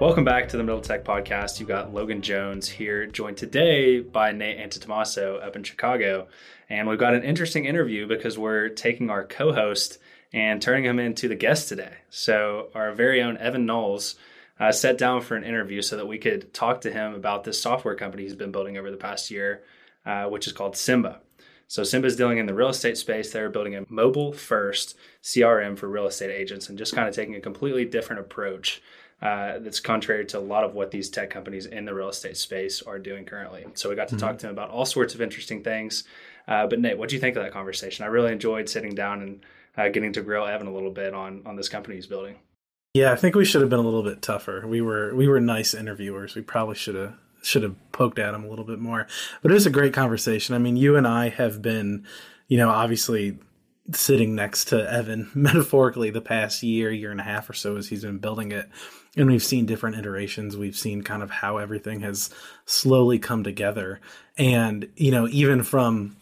Welcome back to the Middle Tech Podcast. You've got Logan Jones here, joined today by Nate Antetomaso up in Chicago. And we've got an interesting interview because we're taking our co host and turning him into the guest today. So, our very own Evan Knowles uh, sat down for an interview so that we could talk to him about this software company he's been building over the past year, uh, which is called Simba. So Simba is dealing in the real estate space. They're building a mobile first CRM for real estate agents and just kind of taking a completely different approach uh, that's contrary to a lot of what these tech companies in the real estate space are doing currently. So we got to mm-hmm. talk to him about all sorts of interesting things. Uh, but Nate, what do you think of that conversation? I really enjoyed sitting down and uh, getting to grill Evan a little bit on on this company he's building. Yeah, I think we should have been a little bit tougher. We were we were nice interviewers. We probably should have should have poked at him a little bit more. But it was a great conversation. I mean, you and I have been, you know, obviously sitting next to Evan metaphorically the past year, year and a half or so as he's been building it. And we've seen different iterations. We've seen kind of how everything has slowly come together. And, you know, even from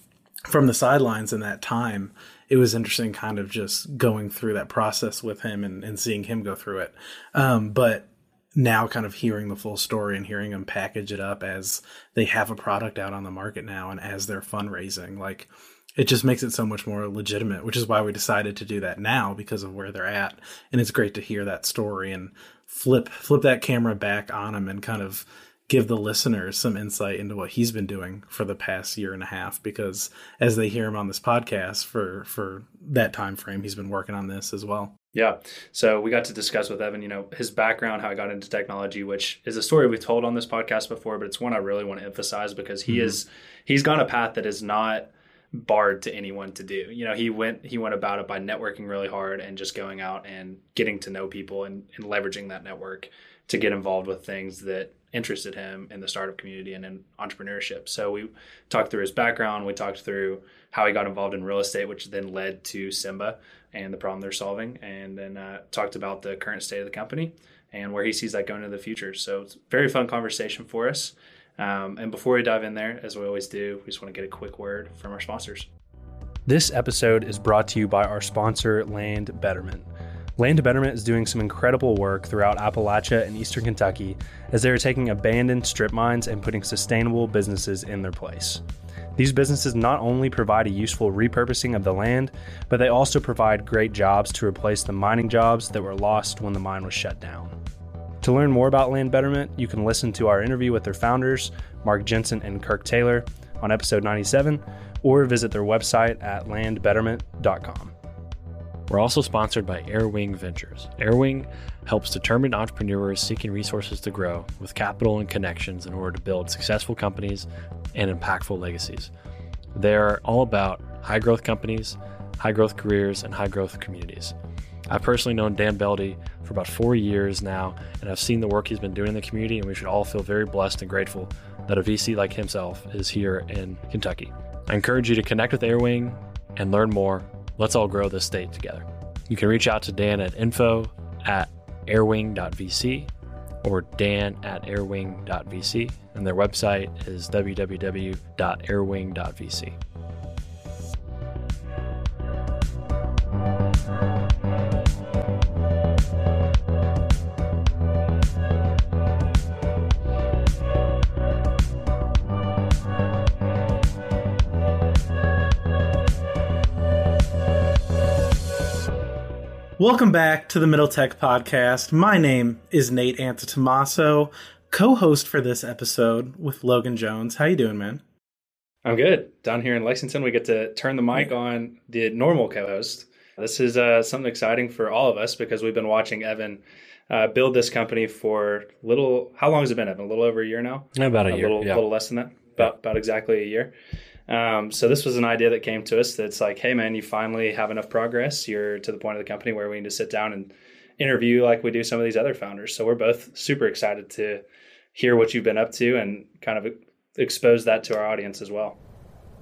from the sidelines in that time, it was interesting kind of just going through that process with him and, and seeing him go through it. Um, but now kind of hearing the full story and hearing them package it up as they have a product out on the market now and as they're fundraising, like it just makes it so much more legitimate, which is why we decided to do that now because of where they're at. And it's great to hear that story and flip flip that camera back on him and kind of give the listeners some insight into what he's been doing for the past year and a half because as they hear him on this podcast for for that time frame he's been working on this as well yeah so we got to discuss with evan you know his background how he got into technology which is a story we've told on this podcast before but it's one i really want to emphasize because he mm-hmm. is he's gone a path that is not barred to anyone to do. You know, he went he went about it by networking really hard and just going out and getting to know people and, and leveraging that network to get involved with things that interested him in the startup community and in entrepreneurship. So we talked through his background, we talked through how he got involved in real estate, which then led to Simba and the problem they're solving, and then uh, talked about the current state of the company and where he sees that going into the future. So it's very fun conversation for us. Um, and before we dive in there, as we always do, we just want to get a quick word from our sponsors. This episode is brought to you by our sponsor, Land Betterment. Land Betterment is doing some incredible work throughout Appalachia and eastern Kentucky as they are taking abandoned strip mines and putting sustainable businesses in their place. These businesses not only provide a useful repurposing of the land, but they also provide great jobs to replace the mining jobs that were lost when the mine was shut down. To learn more about Land Betterment, you can listen to our interview with their founders, Mark Jensen and Kirk Taylor, on episode 97, or visit their website at landbetterment.com. We're also sponsored by Airwing Ventures. Airwing helps determined entrepreneurs seeking resources to grow with capital and connections in order to build successful companies and impactful legacies. They're all about high growth companies, high growth careers, and high growth communities. I've personally known Dan Beldy for about four years now, and I've seen the work he's been doing in the community, and we should all feel very blessed and grateful that a VC like himself is here in Kentucky. I encourage you to connect with Airwing and learn more. Let's all grow this state together. You can reach out to Dan at info at airwing.vc or dan at airwing.vc, and their website is www.airwing.vc. Welcome back to the Middle Tech Podcast. My name is Nate Antetomaso, co-host for this episode with Logan Jones. How you doing, man? I'm good. Down here in Lexington, we get to turn the mic on the normal co-host. This is uh, something exciting for all of us because we've been watching Evan uh, build this company for little. How long has it been, Evan? A little over a year now. About a, a year. Little, yeah. little less than that. About about exactly a year. Um, so this was an idea that came to us that's like, hey man, you finally have enough progress. You're to the point of the company where we need to sit down and interview like we do some of these other founders. So we're both super excited to hear what you've been up to and kind of expose that to our audience as well.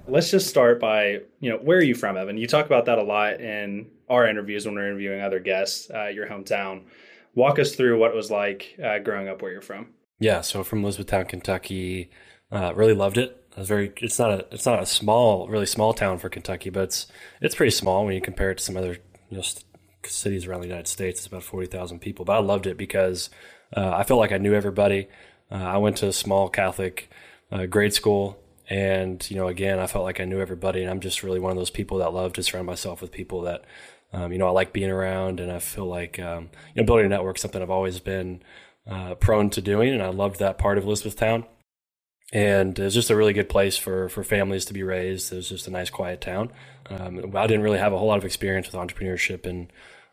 Let's just start by, you know, where are you from, Evan? You talk about that a lot in our interviews when we're interviewing other guests, uh, your hometown. Walk us through what it was like uh, growing up where you're from. Yeah, so from Elizabethtown, Kentucky, uh, really loved it. I was very. It's not a. It's not a small, really small town for Kentucky, but it's it's pretty small when you compare it to some other you know cities around the United States. It's about forty thousand people, but I loved it because uh, I felt like I knew everybody. Uh, I went to a small Catholic uh, grade school, and you know, again, I felt like I knew everybody, and I'm just really one of those people that love to surround myself with people that um, you know I like being around, and I feel like um, you know building a network is something I've always been uh, prone to doing, and I loved that part of Elizabethtown. And it's just a really good place for, for families to be raised. It was just a nice, quiet town. Um, I didn't really have a whole lot of experience with entrepreneurship in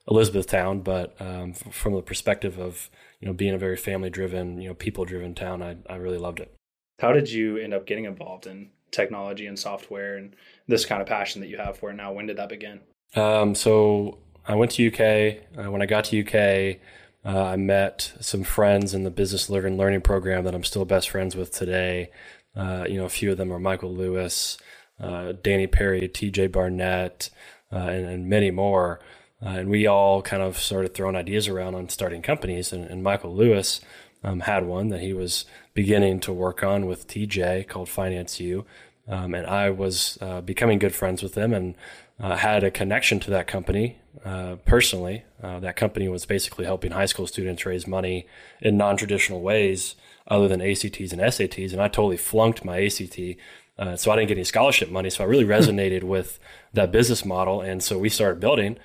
Elizabethtown, but um, from the perspective of you know being a very family driven, you know people driven town, I I really loved it. How did you end up getting involved in technology and software and this kind of passion that you have for it now? When did that begin? Um, so I went to UK. Uh, when I got to UK, uh, I met some friends in the business living learning program that I'm still best friends with today. Uh, you know, a few of them are Michael Lewis, uh, Danny Perry, TJ Barnett, uh, and, and, many more. Uh, and we all kind of started throwing ideas around on starting companies. And, and Michael Lewis um, had one that he was beginning to work on with TJ called Finance U. Um, and I was uh, becoming good friends with them and uh, had a connection to that company uh, personally. Uh, that company was basically helping high school students raise money in non traditional ways other than ACTs and SATs. And I totally flunked my ACT. Uh, so I didn't get any scholarship money. So I really resonated with that business model. And so we started building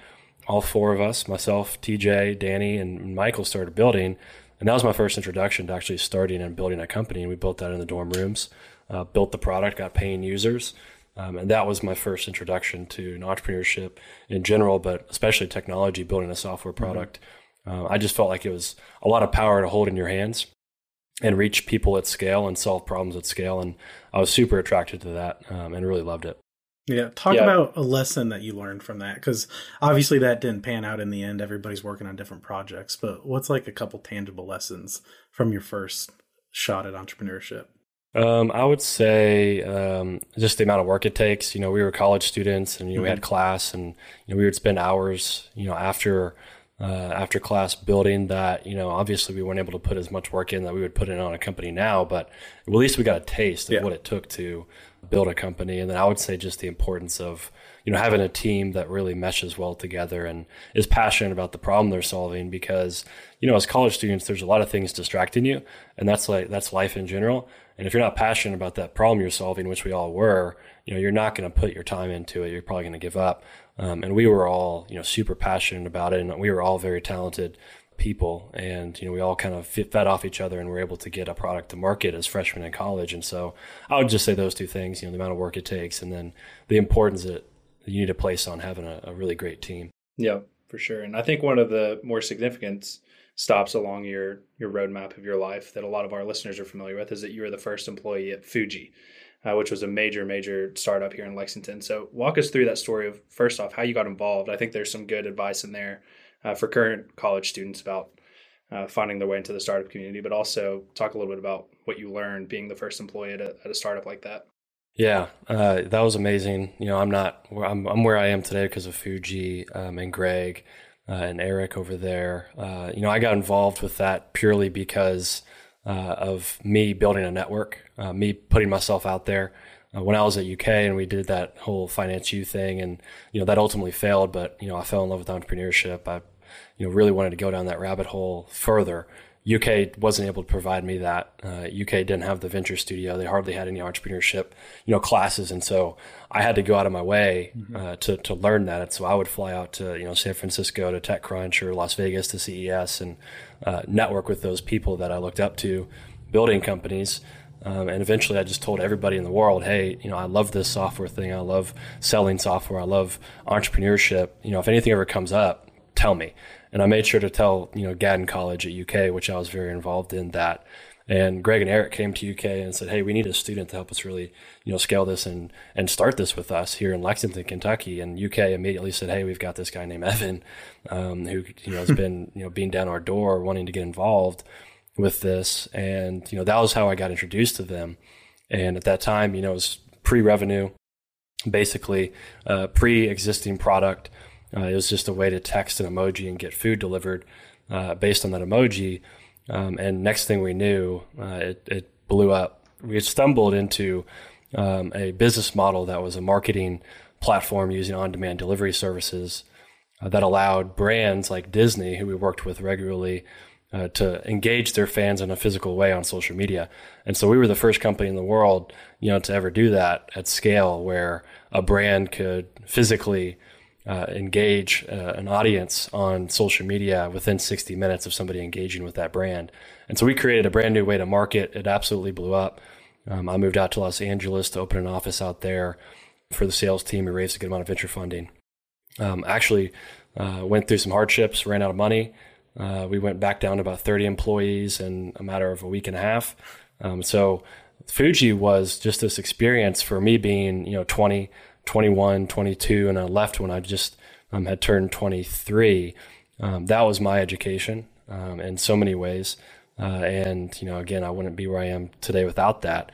all four of us, myself, TJ, Danny, and Michael started building. And that was my first introduction to actually starting and building a company. And we built that in the dorm rooms, uh, built the product, got paying users. Um, and that was my first introduction to entrepreneurship in general, but especially technology, building a software mm-hmm. product. Mm-hmm. Uh, I just felt like it was a lot of power to hold in your hands and reach people at scale and solve problems at scale. And I was super attracted to that um, and really loved it. Yeah, talk yeah. about a lesson that you learned from that because obviously that didn't pan out in the end. Everybody's working on different projects, but what's like a couple tangible lessons from your first shot at entrepreneurship? Um, I would say um, just the amount of work it takes. You know, we were college students, and you know, mm-hmm. we had mm-hmm. class, and you know, we would spend hours, you know, after uh, after class building that. You know, obviously we weren't able to put as much work in that we would put in on a company now, but at least we got a taste of yeah. what it took to build a company. And then I would say just the importance of, you know, having a team that really meshes well together and is passionate about the problem they're solving because, you know, as college students, there's a lot of things distracting you and that's like, that's life in general. And if you're not passionate about that problem you're solving, which we all were, you know, you're not going to put your time into it. You're probably going to give up. Um, and we were all, you know, super passionate about it and we were all very talented people and you know we all kind of fit, fed off each other and were able to get a product to market as freshmen in college and so i would just say those two things you know the amount of work it takes and then the importance that you need to place on having a, a really great team yeah for sure and i think one of the more significant stops along your your roadmap of your life that a lot of our listeners are familiar with is that you were the first employee at Fooji uh, which was a major major startup here in lexington so walk us through that story of first off how you got involved i think there's some good advice in there uh, for current college students about uh, finding their way into the startup community, but also talk a little bit about what you learned being the first employee at a, at a startup like that. Yeah, uh, that was amazing. You know, I'm not, I'm, I'm where I am today because of Fooji um, and Greg uh, and Eric over there. Uh, you know, I got involved with that purely because uh, of me building a network, me putting myself out there. Uh, when I was at UK and we did that whole finance U thing, and you know that ultimately failed. But you know, I fell in love with entrepreneurship. I, you know, really wanted to go down that rabbit hole further. UK wasn't able to provide me that. Uh, UK didn't have the venture studio. They hardly had any entrepreneurship, you know, classes, and so I had to go out of my way mm-hmm. uh, to to learn that. And so I would fly out to you know San Francisco to TechCrunch or Las Vegas to CES and uh, network with those people that I looked up to, building companies. Um, and eventually I just told everybody in the world, hey, you know, I love this software thing. I love selling software. I love entrepreneurship. You know, if anything ever comes up, tell me. And I made sure to tell, you know, Gatton College at UK, which I was very involved in, that And Greg and Eric came to UK and said, "Hey, we need a student to help us really, you know, scale this and and start this with us here in Lexington, Kentucky." And UK immediately said, "Hey, we've got this guy named Evan, um, who you know has been you know being down our door, wanting to get involved with this." And you know that was how I got introduced to them. And at that time, you know, it was pre-revenue, basically uh, pre-existing product. Uh, it was just a way to text an emoji and get food delivered uh, based on that emoji. Um, and next thing we knew, uh, it, it, blew up. We stumbled into um, a business model that was a marketing platform using on-demand delivery services uh, that allowed brands like Disney, who we worked with regularly, uh, to engage their fans in a physical way on social media. And so we were the first company in the world, you know, to ever do that at scale, where a brand could physically uh, engage uh, an audience on social media within 60 minutes of somebody engaging with that brand. And so we created a brand new way to market. It absolutely blew up. Um, I moved out to Los Angeles to open an office out there for the sales team. We raised a good amount of venture funding. Um, actually, uh, went through some hardships, ran out of money. Uh, we went back down to about 30 employees in a matter of a week and a half. Um, so Fooji was just this experience for me being, you know, 20, 21, 22, and I left when I just um, had turned 23. Um, that was my education um, in so many ways. Uh, and, you know, again, I wouldn't be where I am today without that.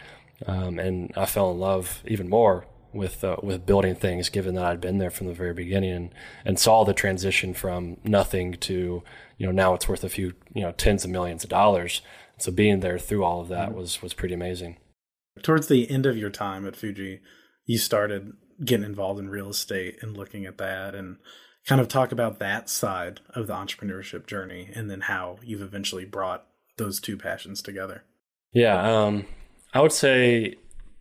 Um, and I fell in love even more with uh, with building things, given that I'd been there from the very beginning and, and saw the transition from nothing to, you know, now it's worth a few, you know, tens of millions of dollars. So being there through all of that mm-hmm. was was pretty amazing. Towards the end of your time at Fooji, you started getting involved in real estate and looking at that and kind of talk about that side of the entrepreneurship journey and then how you've eventually brought those two passions together. Yeah, um, I would say,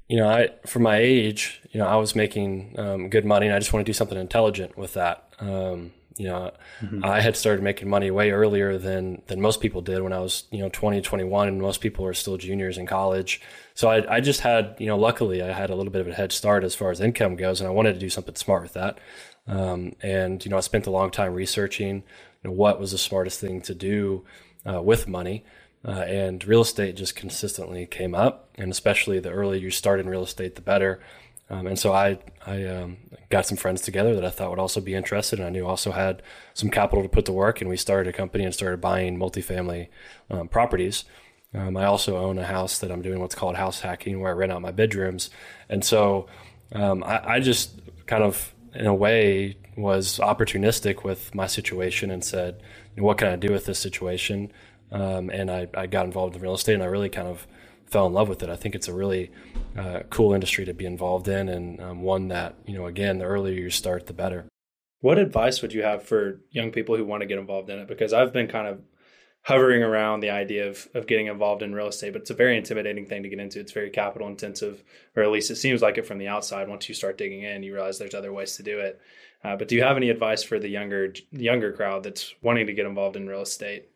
you know, I for my age, you know, I was making um, good money, and I just want to do something intelligent with that. Um, you know, mm-hmm. I had started making money way earlier than than most people did when I was, you know, 20, 21, and most people are still juniors in college. So I, I just had, you know, luckily I had a little bit of a head start as far as income goes, and I wanted to do something smart with that. Um, and you know, I spent a long time researching you know, what was the smartest thing to do uh, with money. Uh, and real estate just consistently came up, and especially the earlier you start in real estate, the better. Um, and so I, I um, got some friends together that I thought would also be interested, and I knew also had some capital to put to work. And we started a company and started buying multifamily um, properties. Um, I also own a house that I'm doing what's called house hacking, where I rent out my bedrooms. And so um, I, I just kind of, in a way, was opportunistic with my situation and said, "What can I do with this situation?" Um, and I, I got involved in real estate, and I really kind of fell in love with it. I think it's a really uh, cool industry to be involved in, and um, one that you know, again, the earlier you start, the better. What advice would you have for young people who want to get involved in it? Because I've been kind of hovering around the idea of of getting involved in real estate, but it's a very intimidating thing to get into. It's very capital intensive, or at least it seems like it from the outside. Once you start digging in, you realize there's other ways to do it. Uh, but do you have any advice for the younger younger crowd that's wanting to get involved in real estate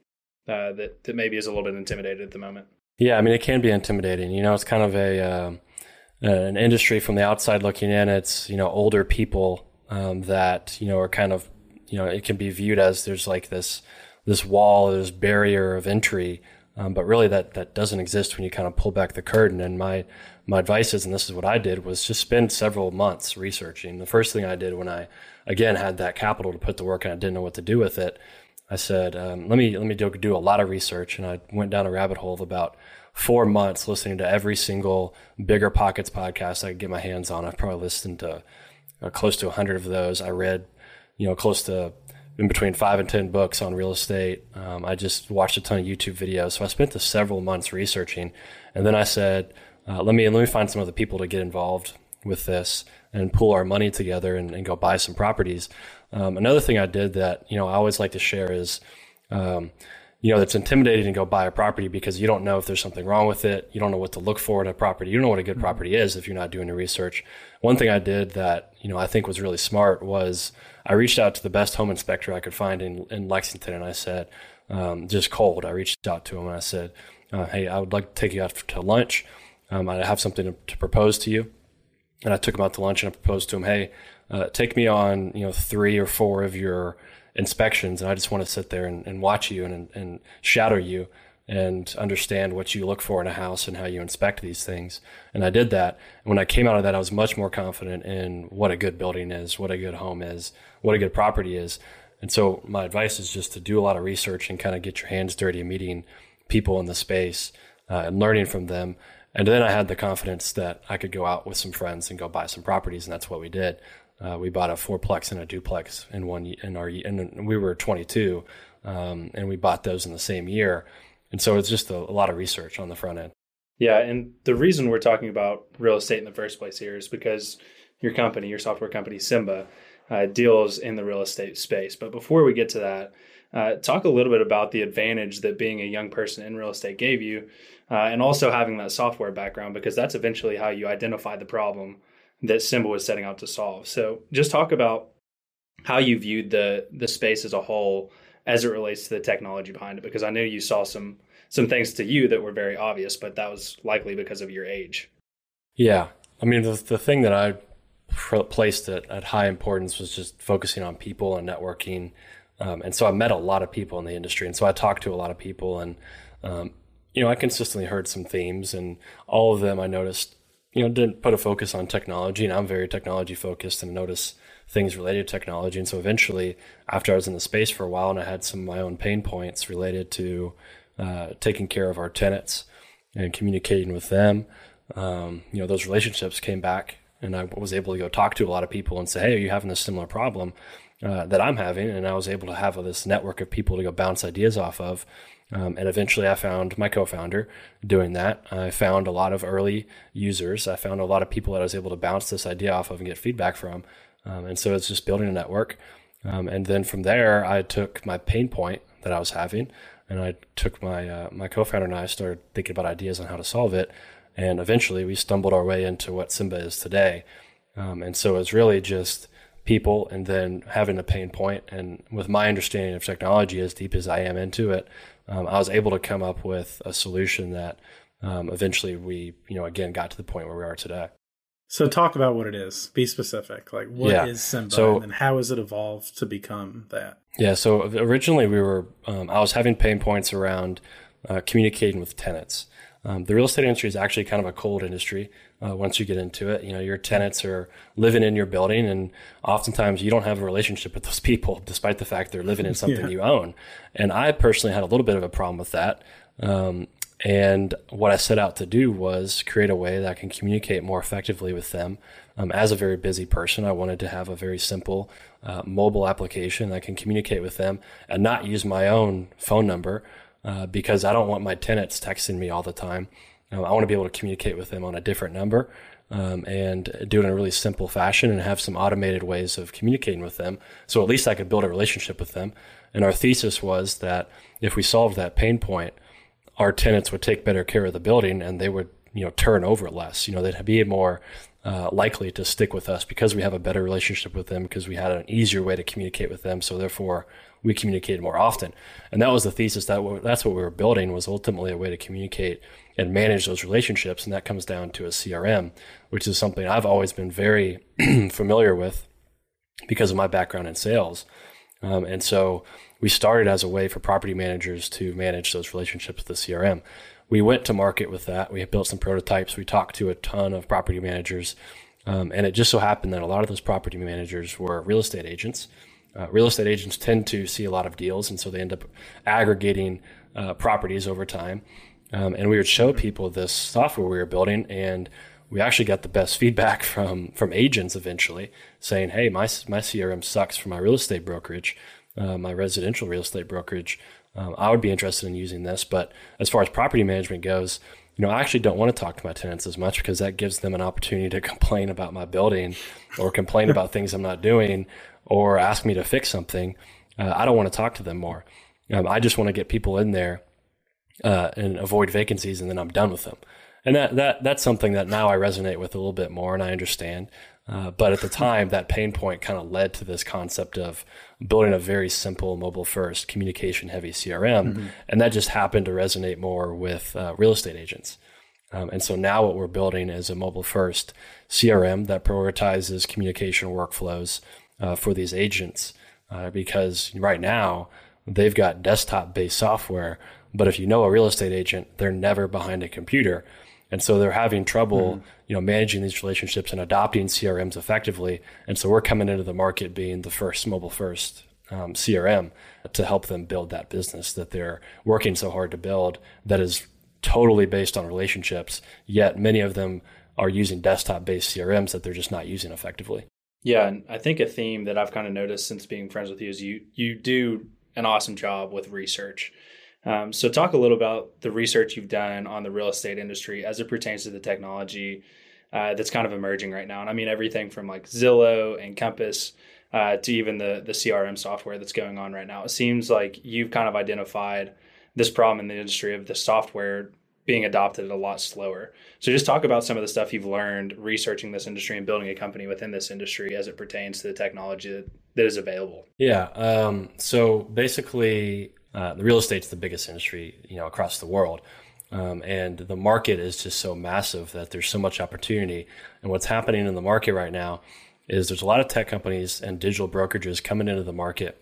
uh, that that maybe is a little bit intimidated at the moment? Yeah, I mean, it can be intimidating. You know, it's kind of a uh, an industry from the outside looking in. It's you know older people um, that you know are kind of you know it can be viewed as there's like this this wall, this barrier of entry, um, but really that that doesn't exist when you kind of pull back the curtain. And my my advice is, and this is what I did, was just spend several months researching. The first thing I did when I again had that capital to put to work and I didn't know what to do with it I said, um, let me let me do, do a lot of research, and I went down a rabbit hole of about four months listening to every single Bigger Pockets podcast I could get my hands on. I've probably listened to uh, close to a hundred of those. I read, you know, close to in between five and ten books on real estate. Um, I just watched a ton of YouTube videos. So I spent the several months researching, and then I said, uh, let me let me find some other people to get involved with this and pool our money together and, and go buy some properties. Um, another thing I did that you know I always like to share is, um, you know, that's intimidating to go buy a property because you don't know if there's something wrong with it. You don't know what to look for in a property. You don't know what a good mm-hmm. property is if you're not doing your research. One thing I did that you know I think was really smart was I reached out to the best home inspector I could find in, in Lexington, and I said, um, just cold. I reached out to him and I said, uh, "Hey, I would like to take you out to lunch. Um, I have something to, to propose to you." And I took him out to lunch and I proposed to him, "Hey, uh, take me on you know three or four of your inspections, and I just want to sit there and, and watch you and, and shadow you and understand what you look for in a house and how you inspect these things. And I did that. And when I came out of that, I was much more confident in what a good building is, what a good home is, what a good property is. And so my advice is just to do a lot of research and kind of get your hands dirty and meeting people in the space uh, and learning from them. And then I had the confidence that I could go out with some friends and go buy some properties, and that's what we did. Uh, we bought a fourplex and a duplex in one in our and we were 22, um, and we bought those in the same year. And so it's just a, a lot of research on the front end. Yeah, and the reason we're talking about real estate in the first place here is because your company, your software company, Simba, uh, deals in the real estate space. But before we get to that, uh, talk a little bit about the advantage that being a young person in real estate gave you, uh, and also having that software background, because that's eventually how you identify the problem that Simba was setting out to solve. So, just talk about how you viewed the the space as a whole as it relates to the technology behind it, because I know you saw some some things to you that were very obvious, but that was likely because of your age. Yeah. I mean, the, the thing that I placed at, at high importance was just focusing on people and networking. Um, and so I met a lot of people in the industry. And so I talked to a lot of people and, um, you know, I consistently heard some themes and all of them I noticed, you know, didn't put a focus on technology and I'm very technology focused and notice things related to technology. And so eventually after I was in the space for a while and I had some of my own pain points related to, uh, taking care of our tenants and communicating with them. Um, you know, those relationships came back, and I was able to go talk to a lot of people and say, "Hey, are you having this similar problem uh, that I'm having?" And I was able to have this network of people to go bounce ideas off of. Um, and eventually, I found my co-founder doing that. I found a lot of early users. I found a lot of people that I was able to bounce this idea off of and get feedback from. Um, and so it's just building a network. Um, and then from there, I took my pain point that I was having and I took my uh, my co-founder and I started thinking about ideas on how to solve it, and eventually we stumbled our way into what Simba is today. Um, and so it's really just people, and then having a pain point. And with my understanding of technology, as deep as I am into it, um, I was able to come up with a solution that um, eventually we, you know, again got to the point where we are today. So talk about what it is. Be specific. Like what yeah. is Simba so, and how has it evolved to become that? Yeah. So originally we were, um, I was having pain points around uh, communicating with tenants. Um, the real estate industry is actually kind of a cold industry. Uh, once you get into it, you know your tenants are living in your building, and oftentimes you don't have a relationship with those people, despite the fact they're living in something yeah. you own. And I personally had a little bit of a problem with that. Um, and what I set out to do was create a way that I can communicate more effectively with them. Um, as a very busy person, I wanted to have a very simple uh, mobile application that can communicate with them and not use my own phone number uh, because I don't want my tenants texting me all the time. Um, I want to be able to communicate with them on a different number um, and do it in a really simple fashion and have some automated ways of communicating with them. So at least I could build a relationship with them. And our thesis was that if we solved that pain point, our tenants would take better care of the building and they would you know turn over less. You know they'd be more uh, likely to stick with us because we have a better relationship with them because we had an easier way to communicate with them. So therefore we communicated more often. And that was the thesis that that's what we were building was ultimately a way to communicate and manage those relationships. And that comes down to a CRM, which is something I've always been very familiar with because of my background in sales. Um, and so we started as a way for property managers to manage those relationships with the CRM. We went to market with that. We built some prototypes. We talked to a ton of property managers. Um, and it just so happened that a lot of those property managers were real estate agents. Uh, real estate agents tend to see a lot of deals, and so they end up aggregating uh, properties over time. Um, and we would show people this software we were building, and we actually got the best feedback from from agents eventually, saying, "Hey, my my CRM sucks for my real estate brokerage." uh, my residential real estate brokerage, um, I would be interested in using this. But as far as property management goes, you know, I actually don't want to talk to my tenants as much because that gives them an opportunity to complain about my building or complain about things I'm not doing or ask me to fix something. Uh, I don't want to talk to them more. Um, I just want to get people in there uh, and avoid vacancies, and then I'm done with them. And that, that that's something that now I resonate with a little bit more, and I understand. Uh, but at the time, that pain point kind of led to this concept of building a very simple mobile first communication heavy CRM. Mm-hmm. And that just happened to resonate more with uh, real estate agents. Um, and so now what we're building is a mobile first CRM that prioritizes communication workflows uh, for these agents. Uh, because right now they've got desktop based software, But if you know a real estate agent, they're never behind a computer. And so they're having trouble, mm-hmm. you know, managing these relationships and adopting CRMs effectively. And so we're coming into the market being the first mobile first um, CRM to help them build that business that they're working so hard to build that is totally based on relationships. Yet many of them are using desktop based CRMs that they're just not using effectively. Yeah, and I think a theme that I've kind of noticed since being friends with you is you you do an awesome job with research. Um, so, talk a little about the research you've done on the real estate industry as it pertains to the technology uh, that's kind of emerging right now. And I mean everything from like Zillow and Compass uh, to even the the CRM software that's going on right now. It seems like you've kind of identified this problem in the industry of the software being adopted a lot slower. So just talk about some of the stuff you've learned researching this industry and building a company within this industry as it pertains to the technology that, that is available. Yeah. Um, so basically, uh, the real estate's the biggest industry, you know, across the world. Um, and the market is just so massive that there's so much opportunity. And what's happening in the market right now is there's a lot of tech companies and digital brokerages coming into the market,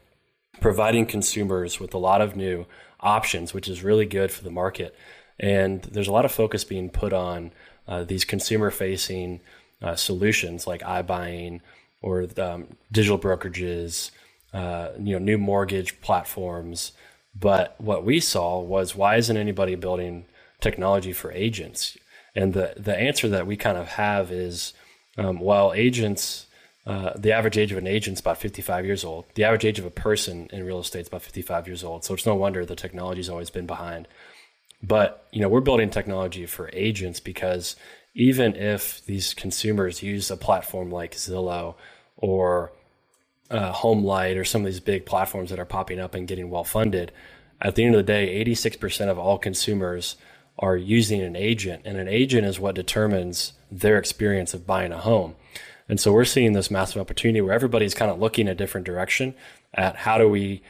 providing consumers with a lot of new options, which is really good for the market. And there's a lot of focus being put on uh, these consumer facing uh, solutions like iBuying or um, digital brokerages, uh, you know, new mortgage platforms. But what we saw was why isn't anybody building technology for agents? And the, the answer that we kind of have is um, while agents, uh, the average age of an agent is about 55 years old. The average age of a person in real estate is about 55 years old. So it's no wonder the technology's always been behind. But you know, we're building technology for agents because even if these consumers use a platform like Zillow or uh, HomeLight or some of these big platforms that are popping up and getting well funded, at the end of the day, 86% of all consumers are using an agent, and an agent is what determines their experience of buying a home. And so we're seeing this massive opportunity where everybody's kind of looking a different direction at how do we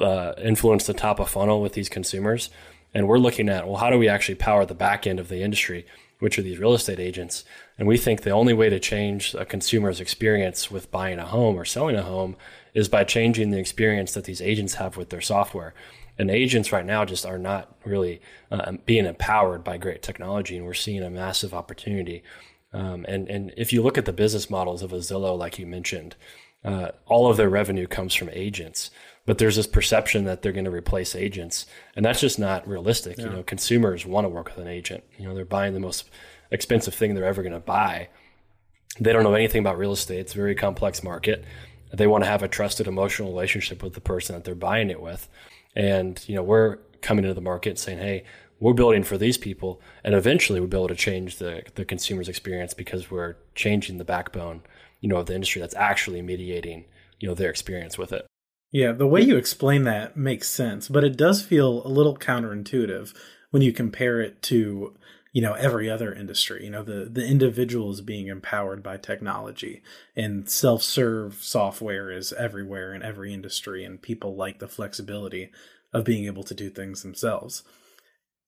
uh, influence the top of funnel with these consumers and we're looking at, well, how do we actually power the back end of the industry, which are these real estate agents? And we think the only way to change a consumer's experience with buying a home or selling a home is by changing the experience that these agents have with their software. And agents right now just are not really uh, being empowered by great technology, and we're seeing a massive opportunity. Um, and and if you look at the business models of a Zillow, like you mentioned, uh, all of their revenue comes from agents but there's this perception that they're going to replace agents and that's just not realistic yeah. you know? Consumers want to work with an agent you know? They're buying the most expensive thing they're ever going to buy. They don't know anything about real estate. It's a very complex market. They want to have a trusted emotional relationship with the person that they're buying it with. And you know we're coming into the market saying hey we're building for these people and eventually we'll be able to change the, the consumer's experience because we're changing the backbone you know of the industry that's actually mediating you know their experience with it yeah, the way you explain that makes sense, but it does feel a little counterintuitive when you compare it to, you know, every other industry. You know, the the individual is being empowered by technology and self-serve software is everywhere in every industry and people like the flexibility of being able to do things themselves.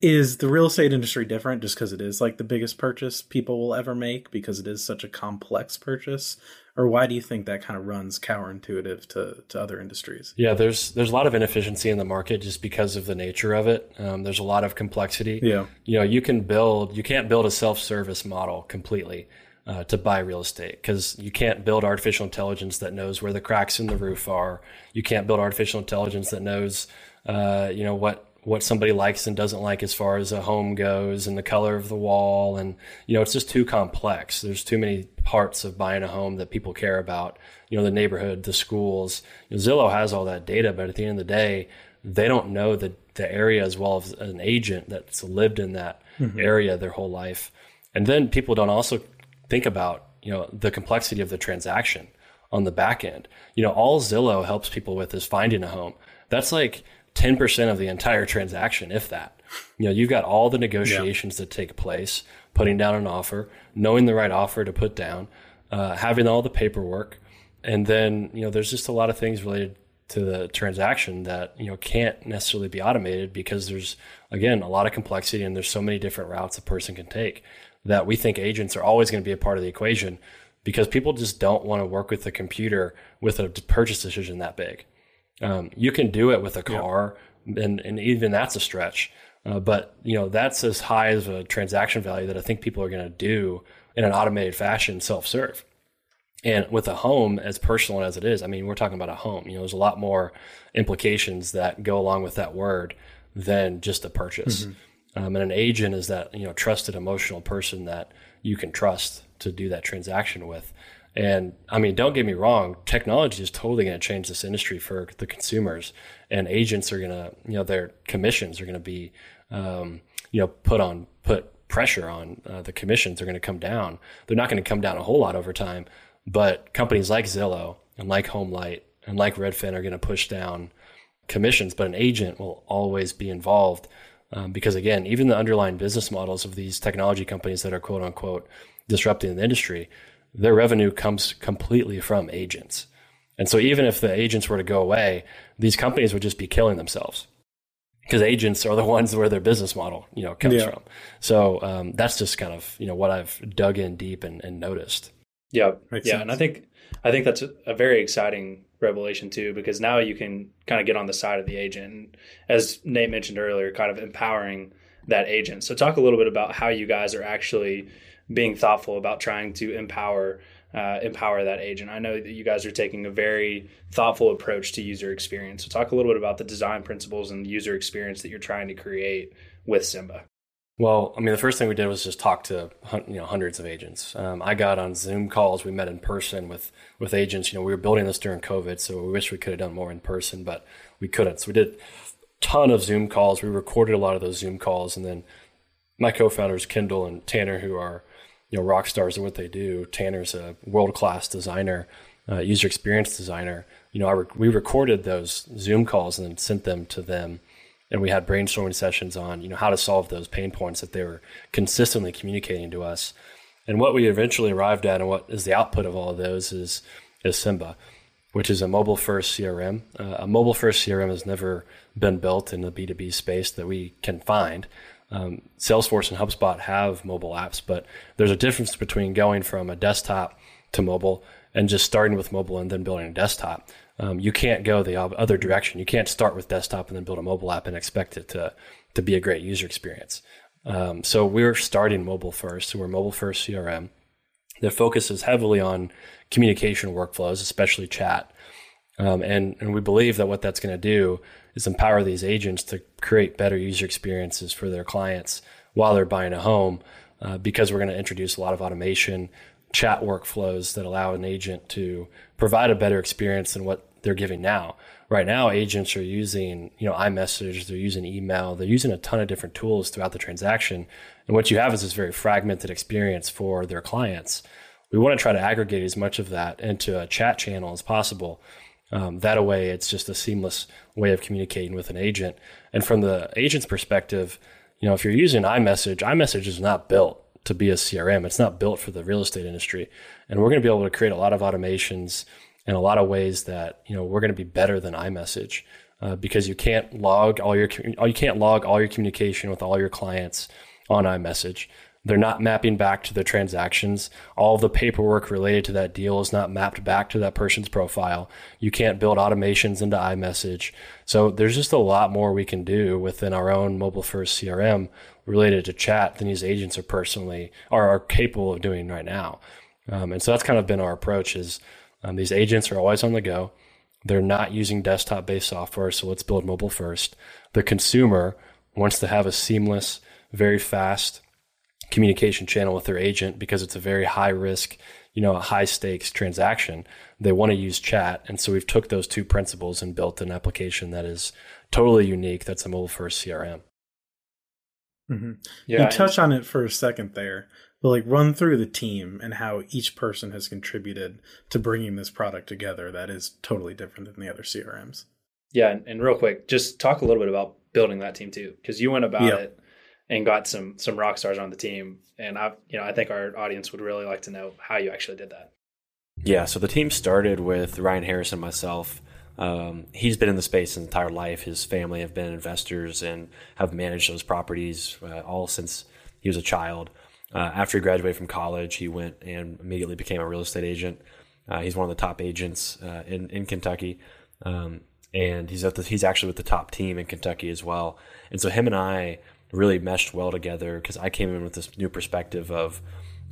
Is the real estate industry different just because it is like the biggest purchase people will ever make because it is such a complex purchase? Or why do you think that kind of runs counterintuitive to, to other industries? Yeah, there's there's a lot of inefficiency in the market just because of the nature of it. Um, there's a lot of complexity. Yeah, you know, you can build you can't build a self service model completely. Uh, to buy real estate because you can't build artificial intelligence that knows where the cracks in the roof are. You can't build artificial intelligence that knows, uh, you know, what what somebody likes and doesn't like as far as a home goes and the color of the wall. And you know it's just too complex. There's too many parts of buying a home that people care about you know the neighborhood the schools. You know, zillow has all that data but at the end of the day they don't know the, the area as well as an agent that's lived in that mm-hmm. area their whole life. And then people don't also think about you know the complexity of the transaction on the back end. You know all zillow helps people with is finding a home. That's like 10% of the entire transaction, if that. You know, you've got all the negotiations yeah. that take place, putting down an offer, knowing the right offer to put down, uh, having all the paperwork. And then, you know, there's just a lot of things related to the transaction that, you know, can't necessarily be automated because there's, again, a lot of complexity and there's so many different routes a person can take that we think agents are always going to be a part of the equation because people just don't want to work with the computer with a purchase decision that big. Um, you can do it with a car, and and even that's a stretch. Uh, but you know that's as high as a transaction value that I think people are going to do in an automated fashion, self serve. And with a home, as personal as it is, I mean, we're talking about a home. You know, there's a lot more implications that go along with that word than just a purchase. Mm-hmm. Um, and an agent is that you know trusted emotional person that you can trust to do that transaction with. And I mean, don't get me wrong, technology is totally going to change this industry for the consumers, and agents are going to, you know, their commissions are going to be, um, you know, put on put pressure on uh, the commissions are going to come down. They're not going to come down a whole lot over time, but companies like Zillow and like HomeLight and like Redfin are going to push down commissions. But an agent will always be involved um, because, again, even the underlying business models of these technology companies that are quote unquote disrupting the industry their revenue comes completely from agents. And so even if the agents were to go away, these companies would just be killing themselves because agents are the ones where their business model, you know, comes yeah. from. So um, that's just kind of, you know, what I've dug in deep and, and noticed. Yeah. Makes yeah. Sense. And I think, I think that's a very exciting revelation too, because now you can kind of get on the side of the agent. And as Nate mentioned earlier, kind of empowering that agent. So talk a little bit about how you guys are actually being thoughtful about trying to empower uh, empower that agent. I know that you guys are taking a very thoughtful approach to user experience. So talk a little bit about the design principles and user experience that you're trying to create with Simba. Well, I mean, the first thing we did was just talk to you know hundreds of agents. Um, I got on Zoom calls. We met in person with with agents. You know, we were building this during COVID, so we wish we could have done more in person, but we couldn't. So we did a ton of Zoom calls. We recorded a lot of those Zoom calls, and then my co-founders Kendall and Tanner, who are you know rock stars at what they do. Tanner's a world class designer, uh, user experience designer. You know, I we recorded those Zoom calls and then sent them to them, and we had brainstorming sessions on you know how to solve those pain points that they were consistently communicating to us. And what we eventually arrived at, and what is the output of all of those, is is Simba, which is a mobile first CRM. Uh, a mobile first CRM has never been built in the B two B space that we can find. Um, Salesforce and HubSpot have mobile apps, but there's a difference between going from a desktop to mobile and just starting with mobile and then building a desktop. Um, you can't go the other direction. You can't start with desktop and then build a mobile app and expect it to to be a great user experience. Um, so we're starting mobile first. So we're mobile first CRM that focuses heavily on communication workflows, especially chat. Um, and, and we believe that what that's going to do is empower these agents to create better user experiences for their clients while they're buying a home uh, because we're going to introduce a lot of automation, chat workflows that allow an agent to provide a better experience than what they're giving now. Right now, agents are using, you know, iMessage, they're using email, they're using a ton of different tools throughout the transaction. And what you have is this very fragmented experience for their clients. We want to try to aggregate as much of that into a chat channel as possible um, that way, it's just a seamless way of communicating with an agent. And from the agent's perspective, you know, if you're using iMessage, iMessage is not built to be a CRM. It's not built for the real estate industry. And we're going to be able to create a lot of automations in a lot of ways that, you know, we're going to be better than iMessage uh, because you can't log all your, you can't log all your communication with all your clients on iMessage. They're not mapping back to the transactions. All the paperwork related to that deal is not mapped back to that person's profile. You can't build automations into iMessage. So there's just a lot more we can do within our own mobile first CRM related to chat than these agents are personally are, are capable of doing right now. Um, and so that's kind of been our approach is um, these agents are always on the go. They're not using desktop based software. So let's build mobile first. The consumer wants to have a seamless, very fast, communication channel with their agent because it's a very high risk, you know, a high stakes transaction. They want to use chat. And so we've took those two principles and built an application that is totally unique. That's a mobile first CRM. Mm-hmm. Yeah, you touch on it for a second there, but like run through the team and how each person has contributed to bringing this product together. That is totally different than the other CRMs. Yeah, and, and real quick, just talk a little bit about building that team too, because you went about yep. it and got some some rock stars on the team. And I, you know, I think our audience would really like to know how you actually did that. Yeah, so the team started with Ryan Harris and myself. Um, he's been in the space his entire life. His family have been investors and have managed those properties uh, all since he was a child. Uh, after he graduated from college, he went and immediately became a real estate agent. Uh, he's one of the top agents uh, in in Kentucky. Um, and he's at the, he's actually with the top team in Kentucky as well. And so him and I really meshed well together because I came in with this new perspective of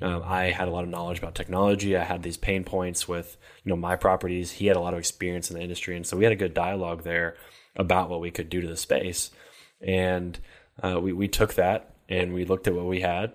um, I had a lot of knowledge about technology. I had these pain points with you know my properties. He had a lot of experience in the industry, and so we had a good dialogue there about what we could do to the space. And uh, we we took that and we looked at what we had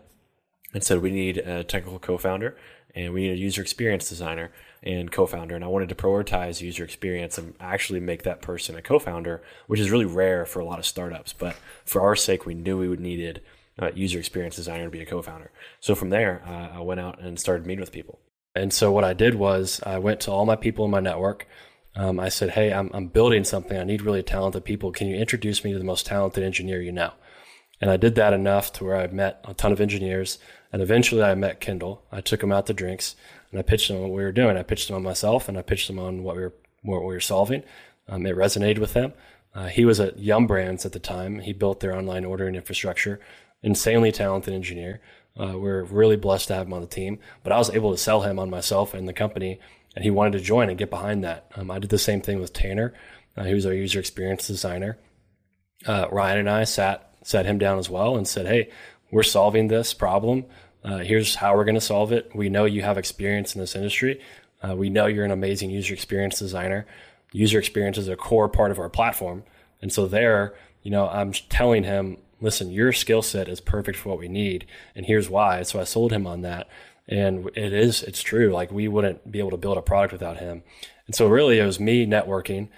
and said we need a technical co-founder and we need a user experience designer and co-founder and i wanted to prioritize user experience and actually make that person a co-founder which is really rare for a lot of startups but for our sake we knew we would needed a user experience designer to be a co-founder. So from there uh, i went out and started meeting with people. And so what i did was i went to all my people in my network. Um, i said hey I'm, I'm building something. I need really talented people. Can you introduce me to the most talented engineer you know? And I did that enough to where I met a ton of engineers. And eventually I met Kendall. I took him out to drinks and I pitched them on what we were doing. I pitched them on myself and I pitched them on what we were, what we were solving. Um, it resonated with them. Uh, he was at Yum Brands at the time. He built their online ordering infrastructure. Insanely talented engineer. Uh, we're really blessed to have him on the team. But I was able to sell him on myself and the company, and he wanted to join and get behind that. Um, I did the same thing with Tanner. Uh, was our user experience designer. Uh, Ryan and I sat sat him down as well and said, Hey, we're solving this problem. Uh, here's how we're going to solve it. We know you have experience in this industry. Uh, we know you're an amazing user experience designer. User experience is a core part of our platform. And so there, you know, I'm telling him, listen, your skill set is perfect for what we need. And here's why. So I sold him on that. And it is, it's true. Like we wouldn't be able to build a product without him. And so really it was me networking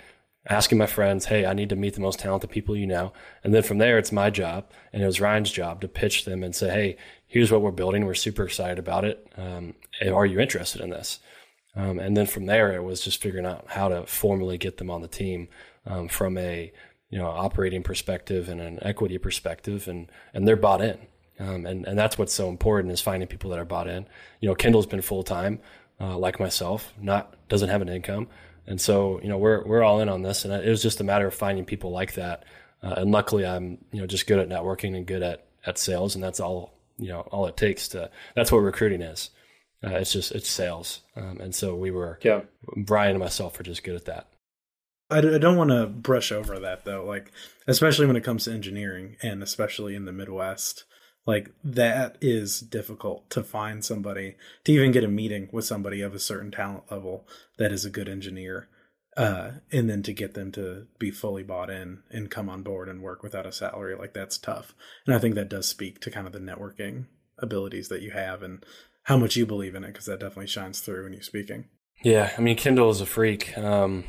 asking my friends, hey, I need to meet the most talented people you know. And then from there, it's my job. And it was Ryan's job to pitch them and say, hey, here's what we're building. We're super excited about it. Um, are you interested in this? Um, and then from there, it was just figuring out how to formally get them on the team um, from a you know operating perspective and an equity perspective, and and they're bought in. Um, and and that's what's so important is finding people that are bought in. You know, Kendall's been full time, uh, like myself, not doesn't have an income, and so, you know, we're we're all in on this, and it was just a matter of finding people like that. Uh, and luckily, I'm you know just good at networking and good at at sales, and that's all you know all it takes to. That's what recruiting is. Uh, it's just it's sales, um, and so we were. Yeah. Brian and myself are just good at that. I, I don't want to brush over that though, like especially when it comes to engineering, and especially in the Midwest like that is difficult to find somebody to even get a meeting with somebody of a certain talent level that is a good engineer uh, and then to get them to be fully bought in and come on board and work without a salary like that's tough and i think that does speak to kind of the networking abilities that you have and how much you believe in it because that definitely shines through when you're speaking yeah i mean kendall is a freak um,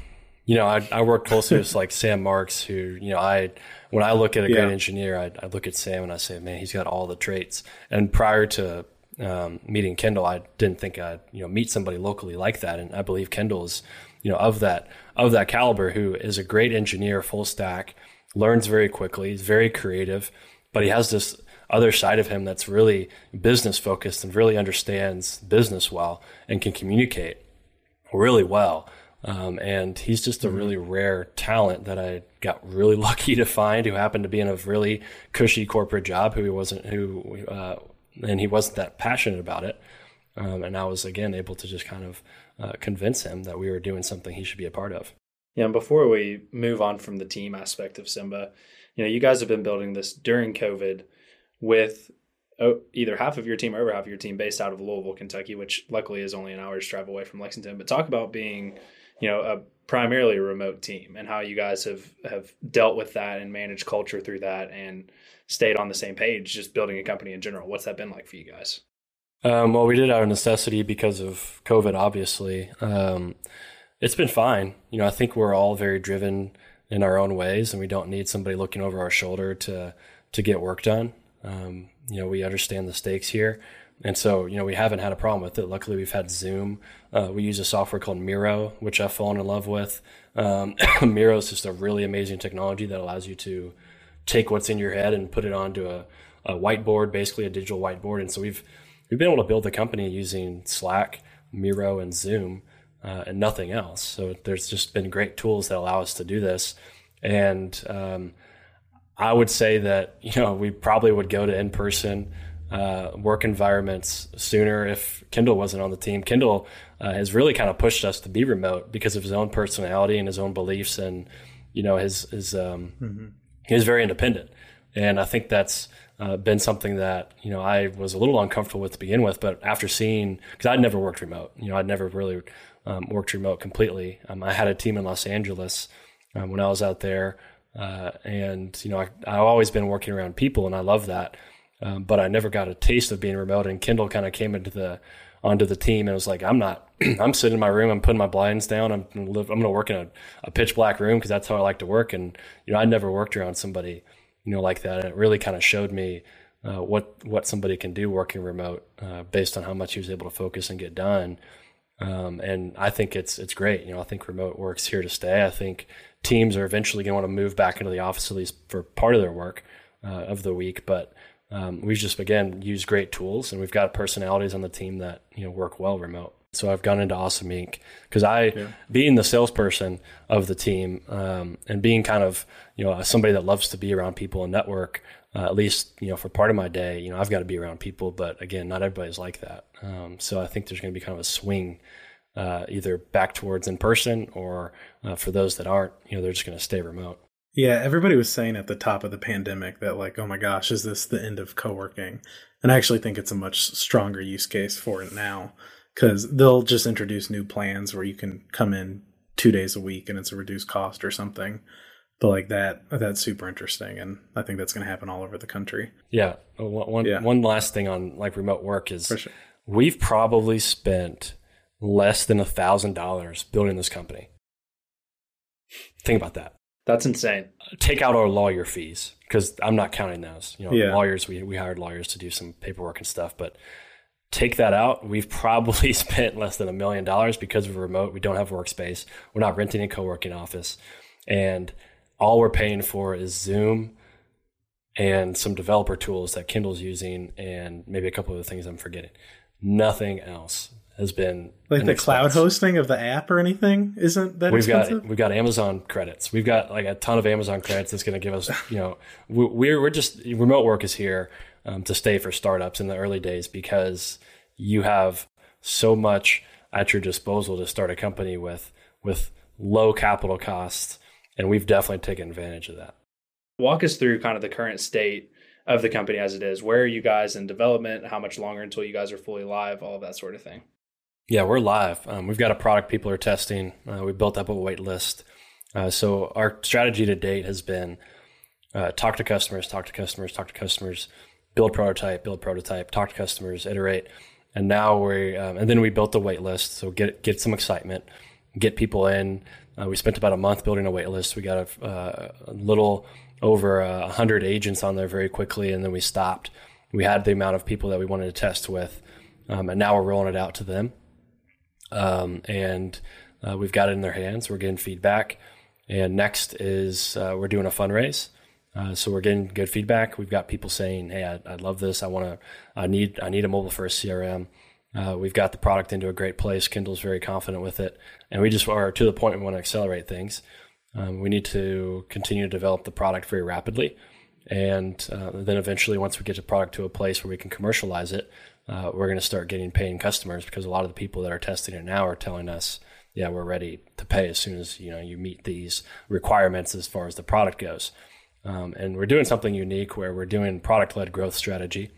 you know, I, I work closely with like Sam Marks, who, you know, I, when I look at a yeah. great engineer, I, I, look at Sam and I say, man, he's got all the traits. And prior to um, meeting Kendall, I didn't think I'd, you know, meet somebody locally like that. And I believe Kendall is, you know, of that, of that caliber, who is a great engineer, full stack, learns very quickly, he's very creative, but he has this other side of him that's really business focused and really understands business well and can communicate really well. Um, and he's just a mm-hmm. really rare talent that I got really lucky to find who happened to be in a really cushy corporate job who he wasn't who uh, and he wasn't that passionate about it. Um, and I was again able to just kind of uh, convince him that we were doing something he should be a part of. Yeah, and before we move on from the team aspect of Symba, you know, you guys have been building this during COVID with oh, either half of your team or over half of your team based out of Louisville, Kentucky, which luckily is only an hour's drive away from Lexington. But talk about being you know a primarily a remote team and how you guys have have dealt with that and managed culture through that and stayed on the same page just building a company in general what's that been like for you guys um, well we did out of necessity because of covid obviously um, it's been fine you know i think we're all very driven in our own ways and we don't need somebody looking over our shoulder to to get work done um, you know we understand the stakes here and so, you know, we haven't had a problem with it. Luckily, we've had Zoom. Uh, we use a software called Miro, which I've fallen in love with. Um, Miro is just a really amazing technology that allows you to take what's in your head and put it onto a, a whiteboard, basically a digital whiteboard. And so we've we've been able to build the company using Slack, Miro, and Zoom, uh, and nothing else. So there's just been great tools that allow us to do this. And um, I would say that you know we probably would go to in person uh, work environments sooner if Kendall wasn't on the team. Kendall uh, has really kind of pushed us to be remote because of his own personality and his own beliefs, and you know his his um, mm-hmm. he was very independent, and I think that's uh, been something that you know I was a little uncomfortable with to begin with, but after seeing because I'd never worked remote, you know I'd never really um, worked remote completely. Um, I had a team in Los Angeles um, when I was out there, uh, and you know I, I've always been working around people, and I love that. Um, but I never got a taste of being remote. And Kendall kind of came into the onto the team and was like, I'm not. I'm sitting in my room. I'm putting my blinds down. I'm gonna I'm to work in a, a pitch black room because that's how I like to work. And you know, I never worked around somebody you know like that. And it really kind of showed me. Uh, what what somebody can do working remote uh, based on how much he was able to focus and get done. Um, and I think it's it's great. You know, I think remote work's here to stay. I think teams are eventually going to want to move back into the office at least for part of their work uh, of the week. But um, we've just again used great tools, and we've got personalities on the team that you know work well remote. So I've gone into Awesome Inc. because I, yeah. being the salesperson of the team, um, and being kind of you know somebody that loves to be around people and network. Uh, at least you know for part of my day, you know I've got to be around people, but again, not everybody's like that. Um, so I think there's going to be kind of a swing, uh, either back towards in person, or uh, for those that aren't, you know, they're just going to stay remote. Yeah, everybody was saying at the top of the pandemic that like, oh my gosh, is this the end of co-working? And I actually think it's a much stronger use case for it now because they'll just introduce new plans where you can come in two days a week and it's a reduced cost or something. But like that, that's super interesting, and I think that's going to happen all over the country. Yeah. One yeah. one last thing on like remote work is sure. we've probably spent less than a thousand dollars building this company. Think about that. That's insane. Take out our lawyer fees because I'm not counting those. You know, yeah. lawyers we we hired lawyers to do some paperwork and stuff, but take that out, we've probably spent less than a million dollars because we're remote. We don't have workspace. We're not renting a co-working office, and all we're paying for is Zoom and some developer tools that Kendall's using, and maybe a couple of the things I'm forgetting. Nothing else has been like the expense. cloud hosting of the app or anything isn't that we've expensive? got we've got Amazon credits. We've got like a ton of Amazon credits that's going to give us you know we're we're just remote work is here um, to stay for startups in the early days because you have so much at your disposal to start a company with with low capital costs and we've definitely taken advantage of that. Walk us through kind of the current state of the company as it is. Where are you guys in development? How much longer until you guys are fully live? All of that sort of thing. Yeah, we're live. Um, we've got a product people are testing. Uh, we built up a wait list. Uh, so our strategy to date has been uh, talk to customers, talk to customers, talk to customers, build prototype, build prototype, talk to customers, iterate, and now we um, and then we built the wait list. So get get some excitement, get people in. Uh, we spent about a month building a wait list. We got a, uh, a little over a hundred agents on there very quickly, and then we stopped. We had the amount of people that we wanted to test with, um, and now we're rolling it out to them um, and uh, we've got it in their hands. We're getting feedback, and next is uh, we're doing a fundraise. Uh, so we're getting good feedback. We've got people saying, "Hey, I, I love this. I want to. I need. I need a mobile first CRM." Uh, we've got the product into a great place. Kendall's very confident with it, and we just are to the point we want to accelerate things. Um, we need to continue to develop the product very rapidly, and uh, then eventually, once we get the product to a place where we can commercialize it, uh, we're going to start getting paying customers because a lot of the people that are testing it now are telling us, yeah, we're ready to pay as soon as you know you meet these requirements as far as the product goes. Um, and we're doing something unique where we're doing product led growth strategy.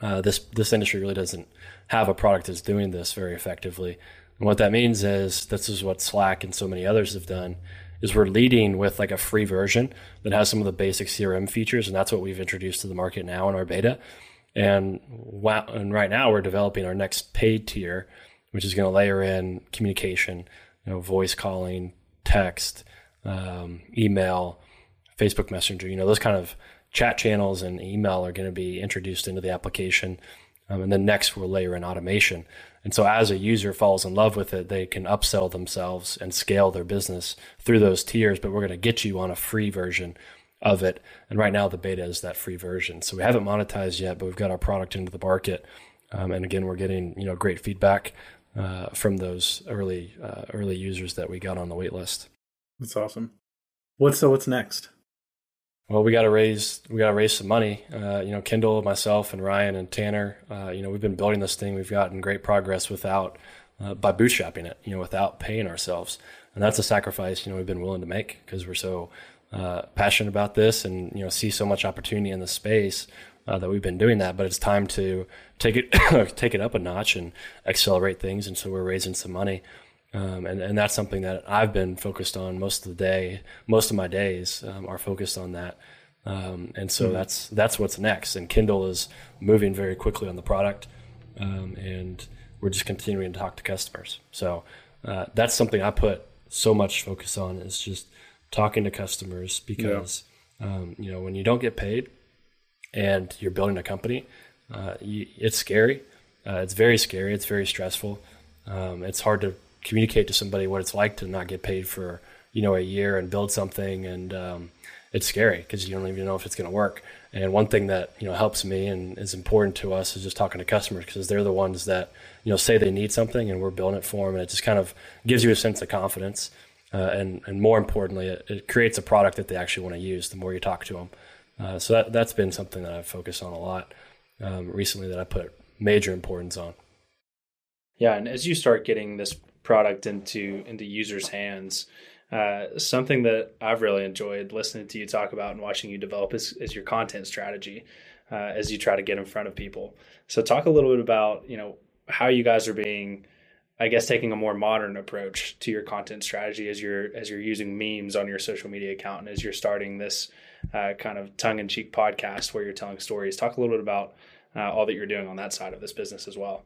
Uh, this this industry really doesn't have a product that's doing this very effectively. And what that means is this is what Slack and so many others have done is we're leading with like a free version that has some of the basic CRM features, and that's what we've introduced to the market now in our beta. And wow, and right now we're developing our next paid tier, which is going to layer in communication, you know, voice calling, text, um, email, Facebook Messenger. You know, those kind of chat channels and email are going to be introduced into the application. Um, and then next we'll layer in automation. And so as a user falls in love with it, they can upsell themselves and scale their business through those tiers. But we're going to get you on a free version of it. And right now, the beta is that free version. So we haven't monetized yet, but we've got our product into the market. Um, and again, we're getting you know great feedback uh, from those early uh, early users that we got on the wait list. That's awesome. What's so? What's next? Well, we got to raise we got to raise some money. Uh, you know, Kendall, myself, and Ryan and Tanner. Uh, you know, we've been building this thing. We've gotten great progress without uh, by bootstrapping it. You know, without paying ourselves, and that's a sacrifice. You know, we've been willing to make because we're so uh, passionate about this, and you know, see so much opportunity in the space uh, that we've been doing that. But it's time to take it take it up a notch and accelerate things. And so we're raising some money. Um, and, and that's something that I've been focused on most of the day. Most of my days um, are focused on that. Um, and so mm-hmm. that's that's what's next. And Kendall is moving very quickly on the product, um, and we're just continuing to talk to customers. So uh, that's something I put so much focus on is just talking to customers because yeah. Um, you know when you don't get paid and you're building a company, uh, you, it's scary. Uh, it's very scary. It's very stressful. Um, it's hard to communicate to somebody what it's like to not get paid for you know a year and build something and um, it's scary because you don't even know if it's going to work. And one thing that you know helps me and is important to us is just talking to customers because they're the ones that you know say they need something and we're building it for them and it just kind of gives you a sense of confidence uh, and and more importantly it, it, creates a product that they actually want to use the more you talk to them uh, so that that's been something that I've focused on a lot um, recently that I put major importance on. Yeah and as you start getting this product into into users' hands. Uh, something that I've really enjoyed listening to you talk about and watching you develop is, is your content strategy uh, as you try to get in front of people. So talk a little bit about you know how you guys are being, I guess, taking a more modern approach to your content strategy as you're as you're using memes on your social media account and as you're starting this uh, kind of tongue in cheek podcast where you're telling stories. Talk a little bit about uh, all that you're doing on that side of this business as well.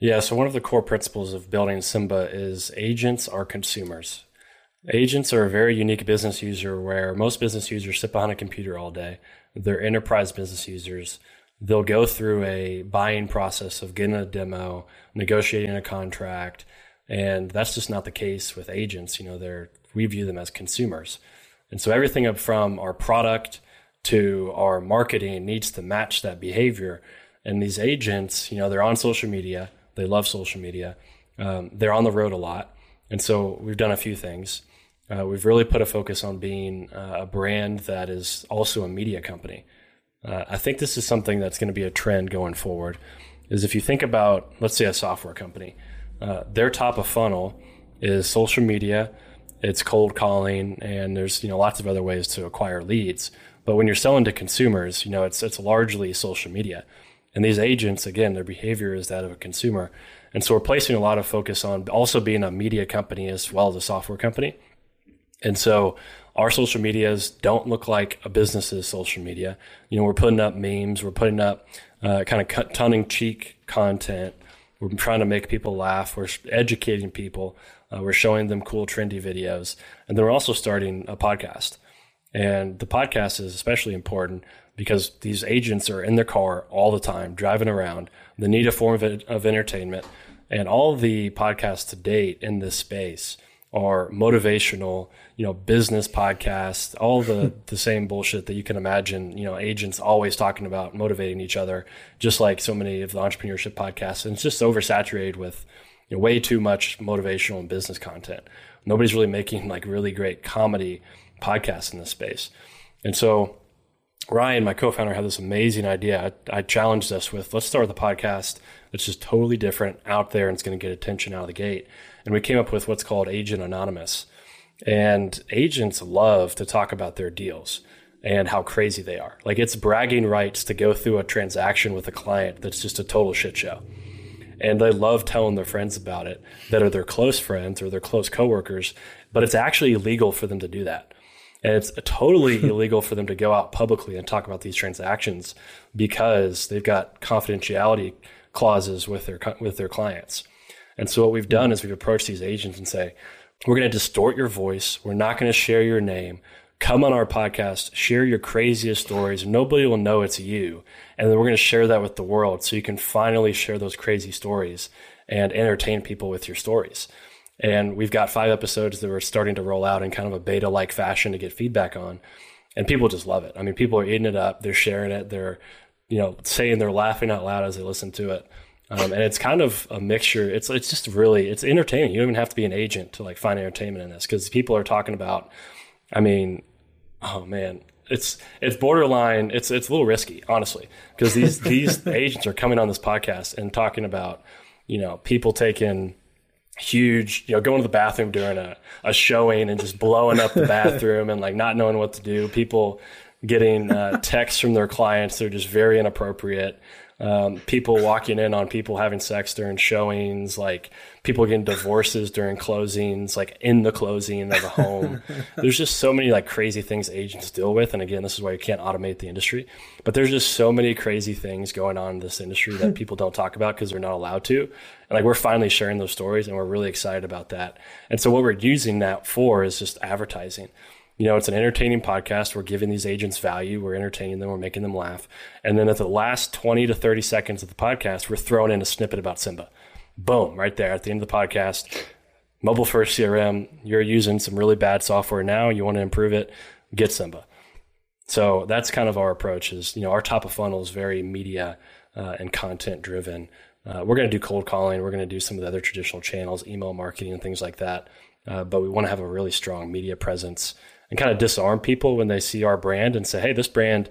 Yeah, so one of the core principles of building Symba is agents are consumers. Agents are a very unique business user where most business users sit behind a computer all day. They're enterprise business users. They'll go through a buying process of getting a demo, negotiating a contract, and that's just not the case with agents. You know, they're we view them as consumers. And so everything up from our product to our marketing needs to match that behavior. And these agents, you know, they're on social media they love social media. Um, they're on the road a lot. And so we've done a few things. Uh, we've really put a focus on being uh, a brand that is also a media company. Uh, I think this is something that's going to be a trend going forward. Is if you think about, let's say, a software company, uh, their top of funnel is social media, it's cold calling, and there's you know lots of other ways to acquire leads. But when you're selling to consumers, you know it's it's largely social media. And these agents, again, their behavior is that of a consumer. And so we're placing a lot of focus on also being a media company as well as a software company. And so our social medias don't look like a business's social media. You know, we're putting up memes, we're putting up uh, kind of tongue in cheek content. We're trying to make people laugh. We're educating people. Uh, we're showing them cool, trendy videos. And then we're also starting a podcast. And the podcast is especially important because these agents are in their car all the time, driving around. They need a form of, of entertainment. And all the podcasts to date in this space are motivational, you know, business podcasts, all the, the same bullshit that you can imagine, you know, agents always talking about motivating each other, just like so many of the entrepreneurship podcasts. And it's just oversaturated with you know, way too much motivational and business content. Nobody's really making like really great comedy podcasts in this space. And so Ryan, my co-founder, had this amazing idea. I, I, challenged us with, let's start with a podcast that's just totally different out there and it's going to get attention out of the gate. And we came up with what's called Agent Anonymous. And agents love to talk about their deals and how crazy they are. Like it's bragging rights to go through a transaction with a client that's just a total shit show. And they love telling their friends about it that are their close friends or their close coworkers, but it's actually illegal for them to do that. And it's totally illegal for them to go out publicly and talk about these transactions because they've got confidentiality clauses with their with their clients. And so what we've done is we've approached these agents and say, we're going to distort your voice. We're not going to share your name. Come on our podcast, share your craziest stories. Nobody will know it's you. And then we're going to share that with the world so you can finally share those crazy stories and entertain people with your stories. And we've got five episodes that we're starting to roll out in kind of a beta like fashion to get feedback on. And people just love it. I mean, people are eating it up. They're sharing it. They're, you know, saying they're laughing out loud as they listen to it. Um, and it's kind of a mixture. It's it's just really it's entertaining. You don't even have to be an agent to like find entertainment in this because people are talking about. I mean, oh man, it's it's borderline. It's it's a little risky, honestly, because these these agents are coming on this podcast and talking about you know people taking huge, you know, going to the bathroom during a, a showing and just blowing up the bathroom and like not knowing what to do. People getting uh, texts from their clients they're just very inappropriate um, people walking in on people having sex during showings, like people getting divorces during closings, like in the closing of a home. there's just so many like crazy things agents deal with. And again, this is why you can't automate the industry. But there's just so many crazy things going on in this industry that people don't talk about because they're not allowed to. And like we're finally sharing those stories and we're really excited about that. And so what we're using that for is just advertising you know, it's an entertaining podcast. We're giving these agents value. We're entertaining them. We're making them laugh. And then at the last 20 to 30 seconds of the podcast, we're throwing in a snippet about Symba. Boom, right there at the end of the podcast. Mobile first CRM. You're using some really bad software now. You want to improve it. Get Symba. So that's kind of our approach is, you know, our top of funnel is very media uh, and content driven. Uh, we're going to do cold calling. We're going to do some of the other traditional channels, email marketing and things like that. Uh, but we want to have a really strong media presence and kind of disarm people when they see our brand and say, hey, this brand,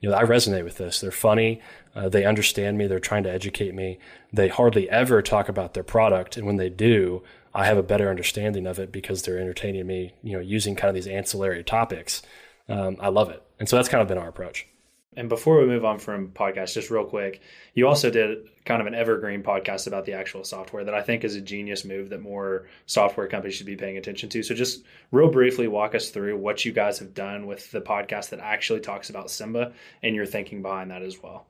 you know, I resonate with this. They're funny. Uh, they understand me. They're trying to educate me. They hardly ever talk about their product. And when they do, I have a better understanding of it because they're entertaining me, you know, using kind of these ancillary topics. Um, I love it. And so that's kind of been our approach. And before we move on from podcasts, just real quick, you also did kind of an evergreen podcast about the actual software that I think is a genius move that more software companies should be paying attention to. So, just real briefly, walk us through what you guys have done with the podcast that actually talks about Symba and your thinking behind that as well.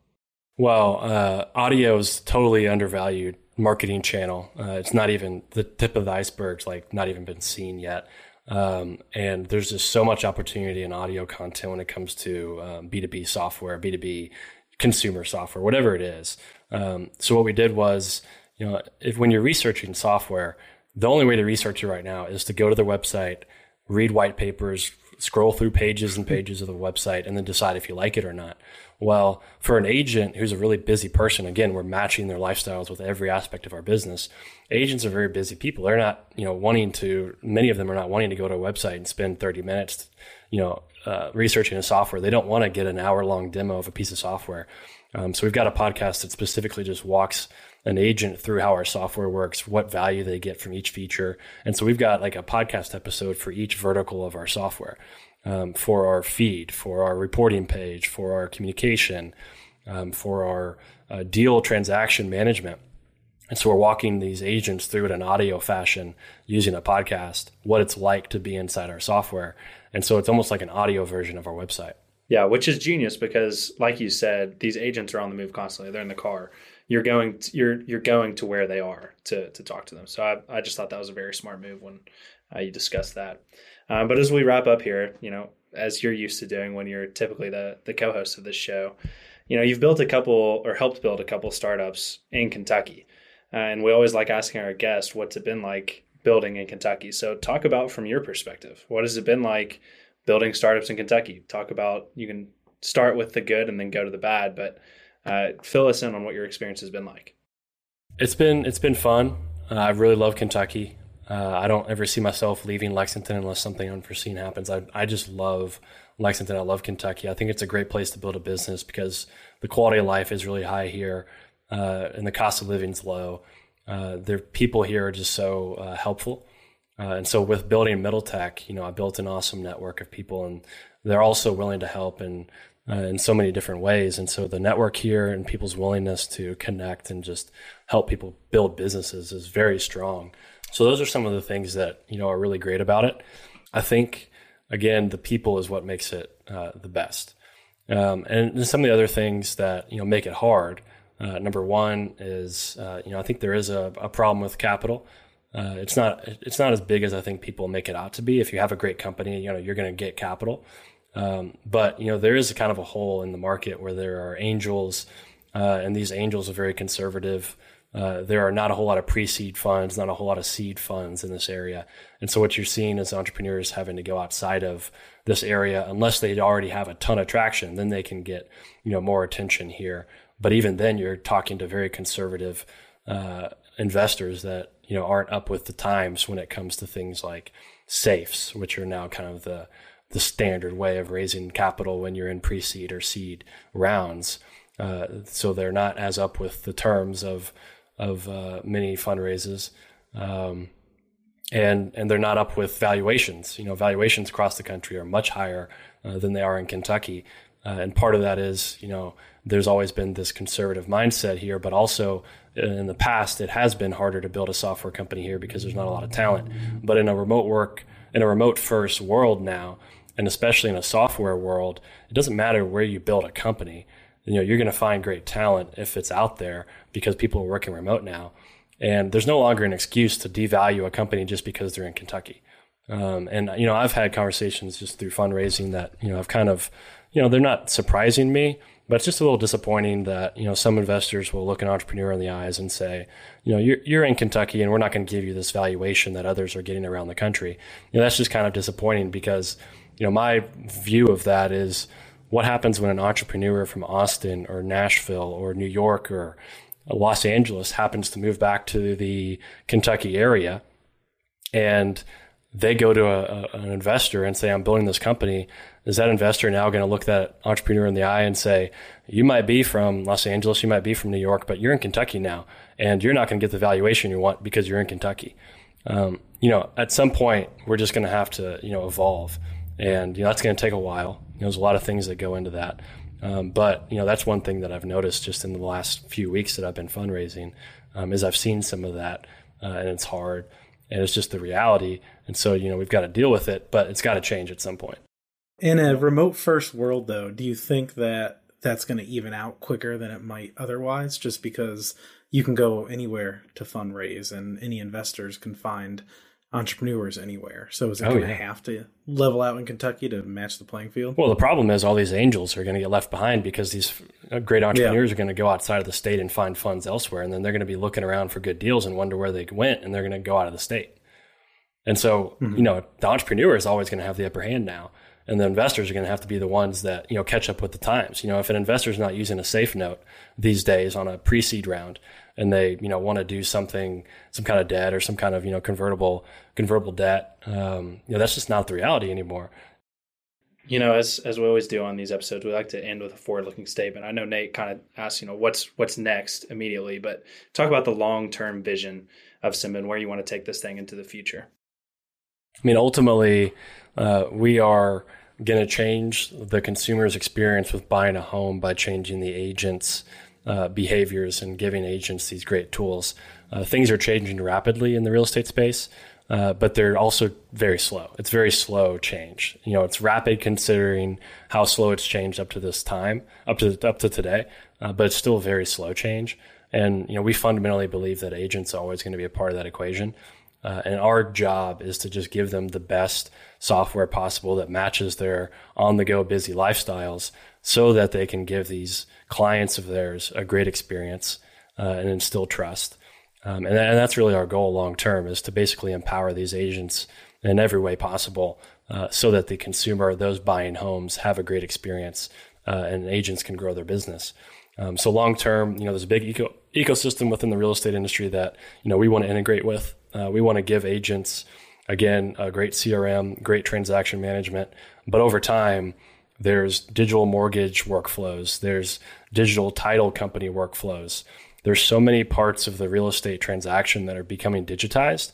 Well, uh, audio is totally undervalued marketing channel. Uh, it's not even the tip of the iceberg. It's like not even been seen yet. Um, and there's just so much opportunity in audio content when it comes to um, B2B software, B2B consumer software, whatever it is. Um, so what we did was, you know, if when you're researching software, the only way to research it right now is to go to their website, read white papers, scroll through pages and pages of the website, and then decide if you like it or not. Well, for an agent who's a really busy person, again, we're matching their lifestyles with every aspect of our business. Agents are very busy people. They're not, you know, wanting to, many of them are not wanting to go to a website and spend 30 minutes, you know, uh, researching a software. They don't want to get an hour long demo of a piece of software. Um, so we've got a podcast that specifically just walks an agent through how our software works, what value they get from each feature. And so we've got like a podcast episode for each vertical of our software um, for our feed, for our reporting page, for our communication, um, for our uh, deal transaction management. And so we're walking these agents through it in audio fashion using a podcast, what it's like to be inside our software. And so it's almost like an audio version of our website. Yeah, which is genius because, like you said, these agents are on the move constantly. They're in the car. You're going, to, you're you're going to where they are to to talk to them. So I, I just thought that was a very smart move when uh, you discussed that. Um, but as we wrap up here, you know, as you're used to doing when you're typically the the co-host of this show, you know, you've built a couple or helped build a couple startups in Kentucky, and we always like asking our guests what's it been like building in Kentucky. So talk about from your perspective, what has it been like building startups in Kentucky? Talk about you can start with the good and then go to the bad, but uh, fill us in on what your experience has been like. It's been it's been fun. Uh, I really love Kentucky. Uh, I don't ever see myself leaving Lexington unless something unforeseen happens. I, I just love Lexington. I love Kentucky. I think it's a great place to build a business because the quality of life is really high here uh, and the cost of living is low. Uh, the people here are just so uh, helpful. Uh, and so with building Middle Tech, you know, I built an awesome network of people and they're also willing to help in, uh, in so many different ways. And so the network here and people's willingness to connect and just help people build businesses is very strong. So those are some of the things that you know are really great about it. I think again the people is what makes it uh, the best, um, and some of the other things that you know make it hard. Uh, number one is uh, you know I think there is a, a problem with capital. Uh, it's not it's not as big as I think people make it out to be. If you have a great company, you know you're going to get capital, um, but you know there is kind of a hole in the market where there are angels, uh, and these angels are very conservative. Uh, there are not a whole lot of pre-seed funds, not a whole lot of seed funds in this area, and so what you're seeing is entrepreneurs having to go outside of this area unless they already have a ton of traction. Then they can get you know more attention here. But even then, you're talking to very conservative uh, investors that you know aren't up with the times when it comes to things like safes, which are now kind of the the standard way of raising capital when you're in pre-seed or seed rounds. Uh, so they're not as up with the terms of of uh, many fundraisers, um, and and they're not up with valuations. You know, valuations across the country are much higher uh, than they are in Kentucky, uh, and part of that is you know there's always been this conservative mindset here, but also uh, in the past it has been harder to build a software company here because there's not a lot of talent. But in a remote work in a remote first world now, and especially in a software world, it doesn't matter where you build a company. You know, you're going to find great talent if it's out there because people are working remote now. And there's no longer an excuse to devalue a company just because they're in Kentucky. Um, and you know, I've had conversations just through fundraising that you know I've kind of, you know, they're not surprising me, but it's just a little disappointing that you know some investors will look an entrepreneur in the eyes and say, you know, you're you're in Kentucky and we're not going to give you this valuation that others are getting around the country. You know, that's just kind of disappointing because you know my view of that is what happens when an entrepreneur from Austin or Nashville or New York or Los Angeles happens to move back to the Kentucky area and they go to a, a, an investor and say, I'm building this company. Is that investor now going to look that entrepreneur in the eye and say, you might be from Los Angeles, you might be from New York, but you're in Kentucky now and you're not going to get the valuation you want because you're in Kentucky. Um, you know, at some point we're just going to have to, you know, evolve and, you know, that's going to take a while. You know, there's a lot of things that go into that. Um, but you know that's one thing that I've noticed just in the last few weeks that I've been fundraising um, is I've seen some of that, uh, and it's hard, and it's just the reality. And so you know we've got to deal with it, but it's got to change at some point. In a remote first world, though, do you think that that's going to even out quicker than it might otherwise, just because you can go anywhere to fundraise and any investors can find entrepreneurs anywhere. So is it oh, going to yeah. have to level out in Kentucky to match the playing field? Well, the problem is all these angels are going to get left behind because these uh, great entrepreneurs yeah. are going to go outside of the state and find funds elsewhere, and then they're going to be looking around for good deals and wonder where they went, and they're going to go out of the state. And so, mm-hmm. you know, the entrepreneur is always going to have the upper hand now, and the investors are going to have to be the ones that you know catch up with the times. You know, if an investor is not using a safe note these days on a pre-seed round, and they you know want to do something some kind of debt or some kind of you know convertible convertible debt um, you know that's just not the reality anymore you know as as we always do on these episodes we like to end with a forward looking statement i know nate kind of asked you know what's what's next immediately but talk about the long term vision of Cinnamon, where you want to take this thing into the future i mean ultimately uh, we are going to change the consumer's experience with buying a home by changing the agents uh, behaviors and giving agents these great tools. Uh, things are changing rapidly in the real estate space, uh, but they're also very slow. It's very slow change. You know, it's rapid considering how slow it's changed up to this time, up to up to today, uh, but it's still very slow change. And you know, we fundamentally believe that agents are always going to be a part of that equation. Uh, and our job is to just give them the best software possible that matches their on the go busy lifestyles so that they can give these clients of theirs a great experience uh, and instill trust. Um, and, and, that's really our goal long term is to basically empower these agents in every way possible uh, so that the consumer, those buying homes, have a great experience uh, and agents can grow their business. Um, so long term, you know, there's a big eco- ecosystem within the real estate industry that you know we want to integrate with. Uh, we want to give agents again a great CRM, great transaction management, but over time there's digital mortgage workflows. There's digital title company workflows. There's so many parts of the real estate transaction that are becoming digitized.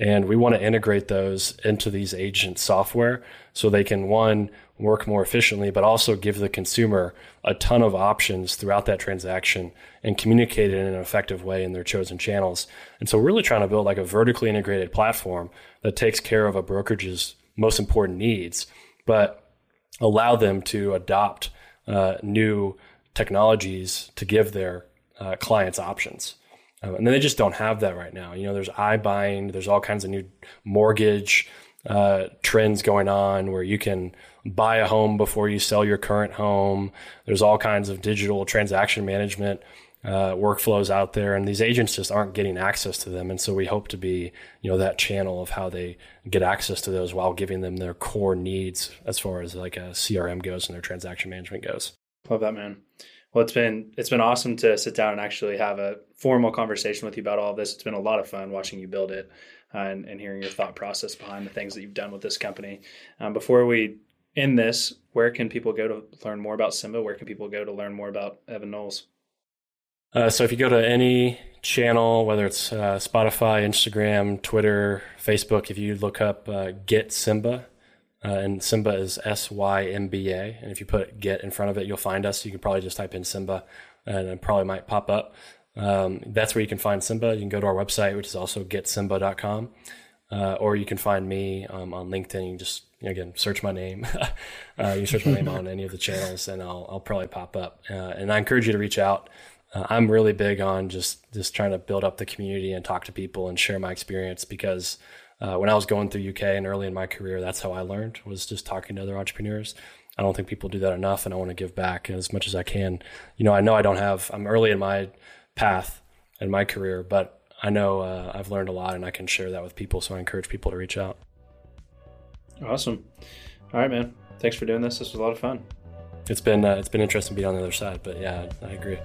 And we want to integrate those into these agent software so they can, one, work more efficiently, but also give the consumer a ton of options throughout that transaction and communicate it in an effective way in their chosen channels. And so we're really trying to build like a vertically integrated platform that takes care of a brokerage's most important needs, but allow them to adopt uh, new technologies to give their uh, clients options. Um, and then they just don't have that right now. You know, there's iBuying, there's all kinds of new mortgage uh, trends going on where you can buy a home before you sell your current home. There's all kinds of digital transaction management uh, workflows out there, and these agents just aren't getting access to them. And so we hope to be, you know, that channel of how they get access to those while giving them their core needs as far as like a CRM goes and their transaction management goes. Love that, man. Well, it's been it's been awesome to sit down and actually have a formal conversation with you about all this. It's been a lot of fun watching you build it uh, and, and, hearing your thought process behind the things that you've done with this company. Um, before we end this, where can people go to learn more about Symba? Where can people go to learn more about Evan Knowles? Uh, so if you go to any channel, whether it's uh, Spotify, Instagram, Twitter, Facebook, if you look up uh, Get Symba, uh, and Symba is S Y M B A, and if you put Get in front of it, you'll find us. You can probably just type in Symba, and it probably might pop up. Um, that's where you can find Symba. You can go to our website, which is also getsymba.com, uh, or you can find me um, on LinkedIn. You just again search my name. uh, you search my name on any of the channels, and I'll, I'll probably pop up. Uh, and I encourage you to reach out uh, I'm really big on just just trying to build up the community and talk to people and share my experience because uh, when I was going through UK and early in my career, that's how I learned was just talking to other entrepreneurs. I don't think people do that enough, and I want to give back as much as I can. You know, I know I don't have. I'm early in my path in my career, but I know uh, I've learned a lot, and I can share that with people. So I encourage people to reach out. Awesome. All right, man. Thanks for doing this. This was a lot of fun. It's been uh, it's been interesting being on the other side, but yeah, I agree.